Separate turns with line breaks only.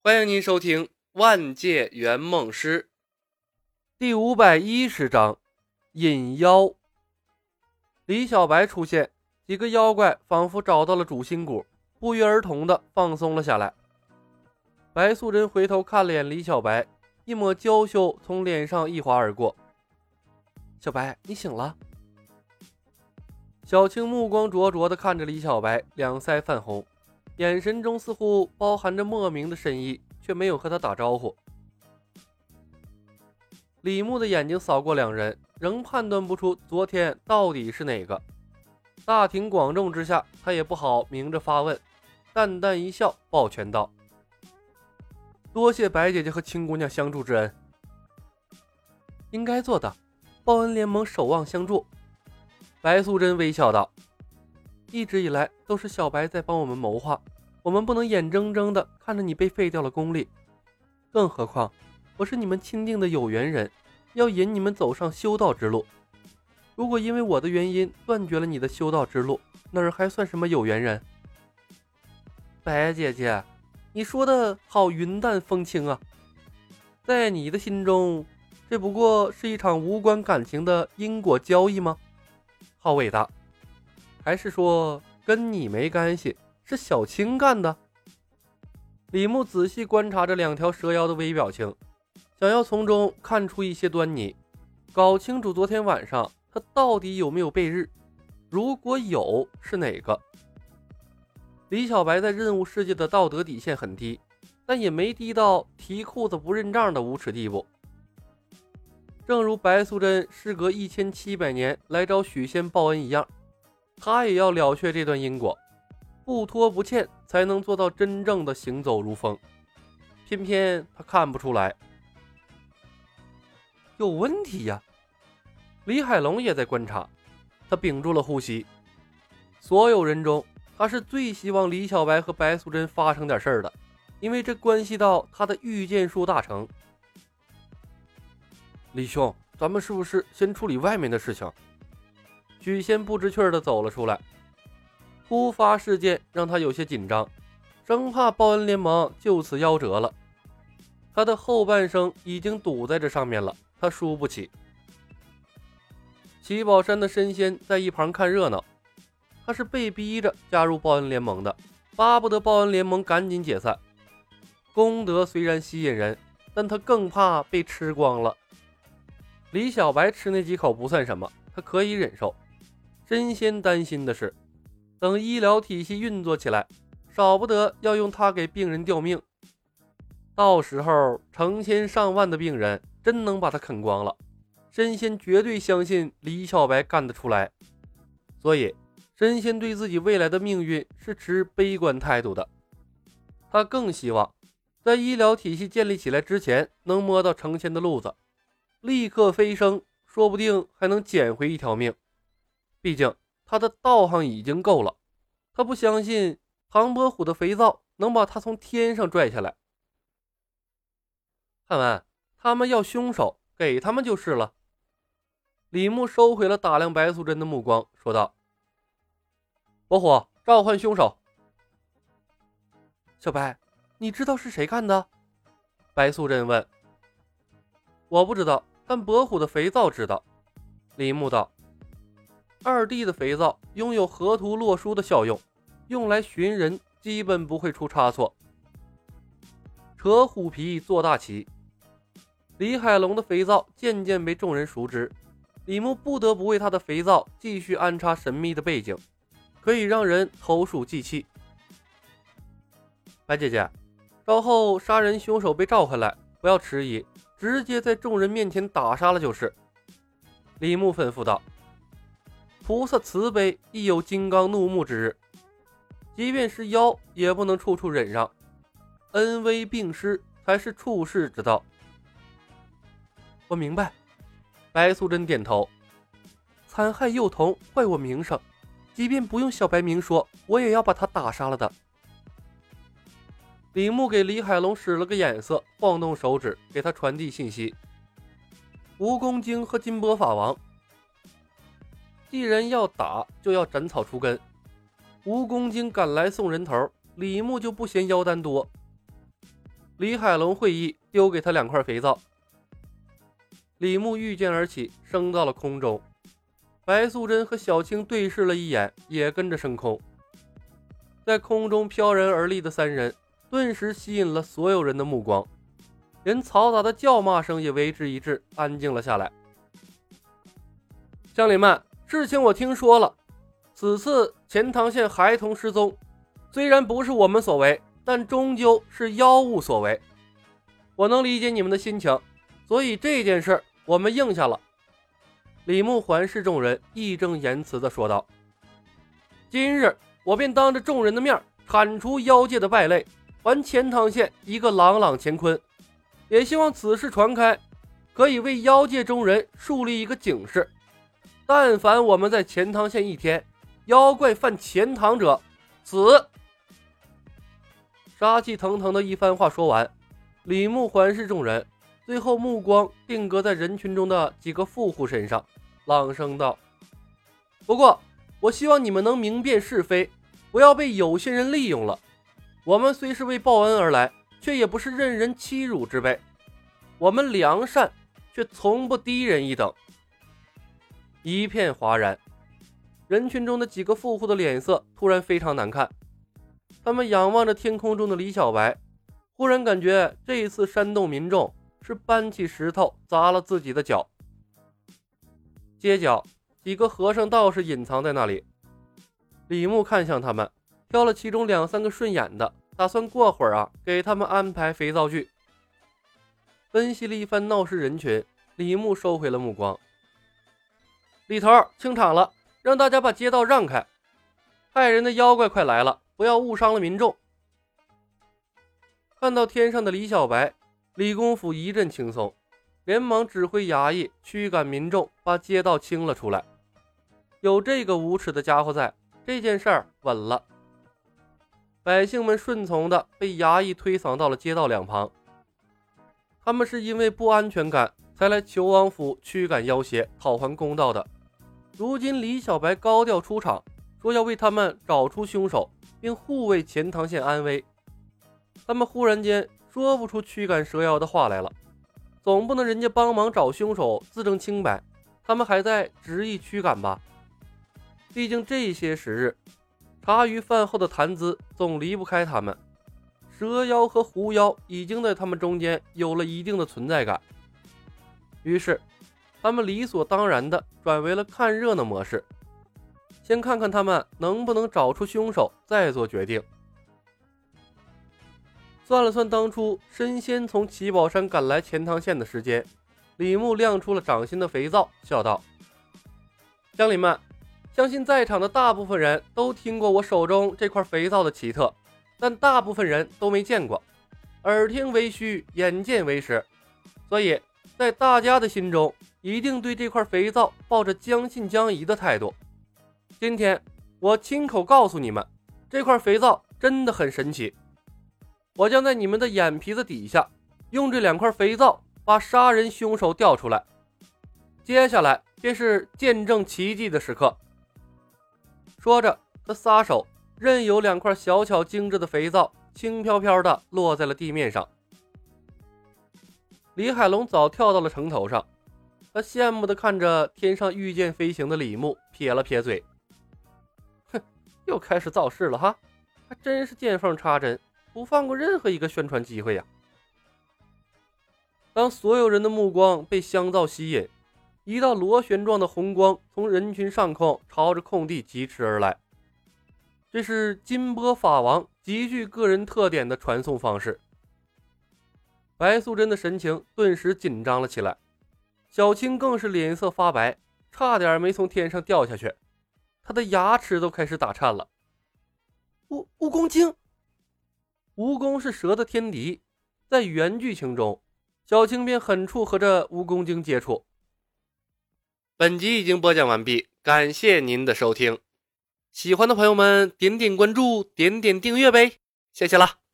欢迎您收听《万界圆梦师》第五百一十章引妖。李小白出现，几个妖怪仿佛找到了主心骨，不约而同的放松了下来。白素贞回头看了眼李小白，一抹娇羞从脸上一划而过。小白，你醒了。小青目光灼灼的看着李小白，两腮泛红。眼神中似乎包含着莫名的深意，却没有和他打招呼。李牧的眼睛扫过两人，仍判断不出昨天到底是哪个。大庭广众之下，他也不好明着发问，淡淡一笑，抱拳道：“多谢白姐姐和青姑娘相助之恩，应该做的，报恩联盟守望相助。”白素贞微笑道。一直以来都是小白在帮我们谋划，我们不能眼睁睁的看着你被废掉了功力。更何况我是你们钦定的有缘人，要引你们走上修道之路。如果因为我的原因断绝了你的修道之路，哪儿还算什么有缘人？白姐姐，你说的好云淡风轻啊，在你的心中，这不过是一场无关感情的因果交易吗？好伟大！还是说跟你没干系，是小青干的？李牧仔细观察着两条蛇妖的微表情，想要从中看出一些端倪，搞清楚昨天晚上他到底有没有被日。如果有，是哪个？李小白在任务世界的道德底线很低，但也没低到提裤子不认账的无耻地步。正如白素贞事隔一千七百年来找许仙报恩一样。他也要了却这段因果，不拖不欠，才能做到真正的行走如风。偏偏他看不出来，有问题呀！李海龙也在观察，他屏住了呼吸。所有人中，他是最希望李小白和白素贞发生点事儿的，因为这关系到他的御剑术大成。李兄，咱们是不是先处理外面的事情？许仙不知趣儿的走了出来，突发事件让他有些紧张，生怕报恩联盟就此夭折了。他的后半生已经堵在这上面了，他输不起。齐宝山的神仙在一旁看热闹，他是被逼着加入报恩联盟的，巴不得报恩联盟赶紧解散。功德虽然吸引人，但他更怕被吃光了。李小白吃那几口不算什么，他可以忍受。真仙担心的是，等医疗体系运作起来，少不得要用它给病人吊命。到时候成千上万的病人真能把它啃光了，真仙绝对相信李小白干得出来。所以，真仙对自己未来的命运是持悲观态度的。他更希望在医疗体系建立起来之前，能摸到成仙的路子，立刻飞升，说不定还能捡回一条命。毕竟他的道行已经够了，他不相信唐伯虎的肥皂能把他从天上拽下来。汉文，他们要凶手，给他们就是了。李牧收回了打量白素贞的目光，说道：“伯虎，召唤凶手。”小白，你知道是谁干的？白素贞问。我不知道，但伯虎的肥皂知道。李牧道。二弟的肥皂拥有河图洛书的效用，用来寻人基本不会出差错。扯虎皮做大旗。李海龙的肥皂渐渐被众人熟知，李牧不得不为他的肥皂继续安插神秘的背景，可以让人投鼠忌器。白姐姐，稍后杀人凶手被召回来，不要迟疑，直接在众人面前打杀了就是。李牧吩咐道。菩萨慈悲，亦有金刚怒目之日。即便是妖，也不能处处忍让，恩威并施才是处世之道。我明白。白素贞点头。残害幼童，坏我名声，即便不用小白明说，我也要把他打杀了的。李牧给李海龙使了个眼色，晃动手指给他传递信息。蜈蚣精和金波法王。既然要打，就要斩草除根。蜈蚣精赶来送人头，李牧就不嫌妖丹多。李海龙会意，丢给他两块肥皂。李牧御剑而起，升到了空中。白素贞和小青对视了一眼，也跟着升空。在空中飘然而立的三人，顿时吸引了所有人的目光，连嘈杂的叫骂声也为之一滞，安静了下来。乡邻们，事情我听说了，此次钱塘县孩童失踪，虽然不是我们所为，但终究是妖物所为。我能理解你们的心情，所以这件事我们应下了。李牧环视众人，义正言辞地说道：“今日我便当着众人的面铲除妖界的败类，还钱塘县一个朗朗乾坤。也希望此事传开，可以为妖界中人树立一个警示。”但凡我们在钱塘县一天，妖怪犯钱塘者，死！杀气腾腾的一番话说完，李牧环视众人，最后目光定格在人群中的几个富户身上，朗声道：“不过，我希望你们能明辨是非，不要被有心人利用了。我们虽是为报恩而来，却也不是任人欺辱之辈。我们良善，却从不低人一等。”一片哗然，人群中的几个富户的脸色突然非常难看。他们仰望着天空中的李小白，忽然感觉这一次煽动民众是搬起石头砸了自己的脚。街角，几个和尚道士隐藏在那里。李牧看向他们，挑了其中两三个顺眼的，打算过会儿啊给他们安排肥皂剧。分析了一番闹事人群，李牧收回了目光。李头，清场了，让大家把街道让开。害人的妖怪快来了，不要误伤了民众。看到天上的李小白，李公甫一阵轻松，连忙指挥衙役驱赶民众，把街道清了出来。有这个无耻的家伙在，这件事儿稳了。百姓们顺从的被衙役推搡到了街道两旁。他们是因为不安全感才来求王府驱赶妖邪，讨还公道的。如今李小白高调出场，说要为他们找出凶手，并护卫钱塘县安危。他们忽然间说不出驱赶蛇妖的话来了，总不能人家帮忙找凶手自证清白，他们还在执意驱赶吧？毕竟这些时日，茶余饭后的谈资总离不开他们。蛇妖和狐妖已经在他们中间有了一定的存在感，于是。他们理所当然的转为了看热闹模式，先看看他们能不能找出凶手，再做决定。算了算当初神仙从七宝山赶来钱塘县的时间，李牧亮出了掌心的肥皂，笑道：“乡邻们，相信在场的大部分人都听过我手中这块肥皂的奇特，但大部分人都没见过。耳听为虚，眼见为实，所以在大家的心中。”一定对这块肥皂抱着将信将疑的态度。今天我亲口告诉你们，这块肥皂真的很神奇。我将在你们的眼皮子底下，用这两块肥皂把杀人凶手吊出来。接下来便是见证奇迹的时刻。说着，他撒手，任由两块小巧精致的肥皂轻飘飘地落在了地面上。李海龙早跳到了城头上。他羡慕地看着天上御剑飞行的李牧，撇了撇嘴，哼，又开始造势了哈，还真是见缝插针，不放过任何一个宣传机会呀！当所有人的目光被香皂吸引，一道螺旋状的红光从人群上空朝着空地疾驰而来，这是金波法王极具个人特点的传送方式。白素贞的神情顿时紧张了起来。小青更是脸色发白，差点没从天上掉下去，她的牙齿都开始打颤了。蜈蜈蚣精，蜈蚣是蛇的天敌，在原剧情中，小青便很处和这蜈蚣精接触。本集已经播讲完毕，感谢您的收听，喜欢的朋友们点点关注，点点订阅呗，谢谢了。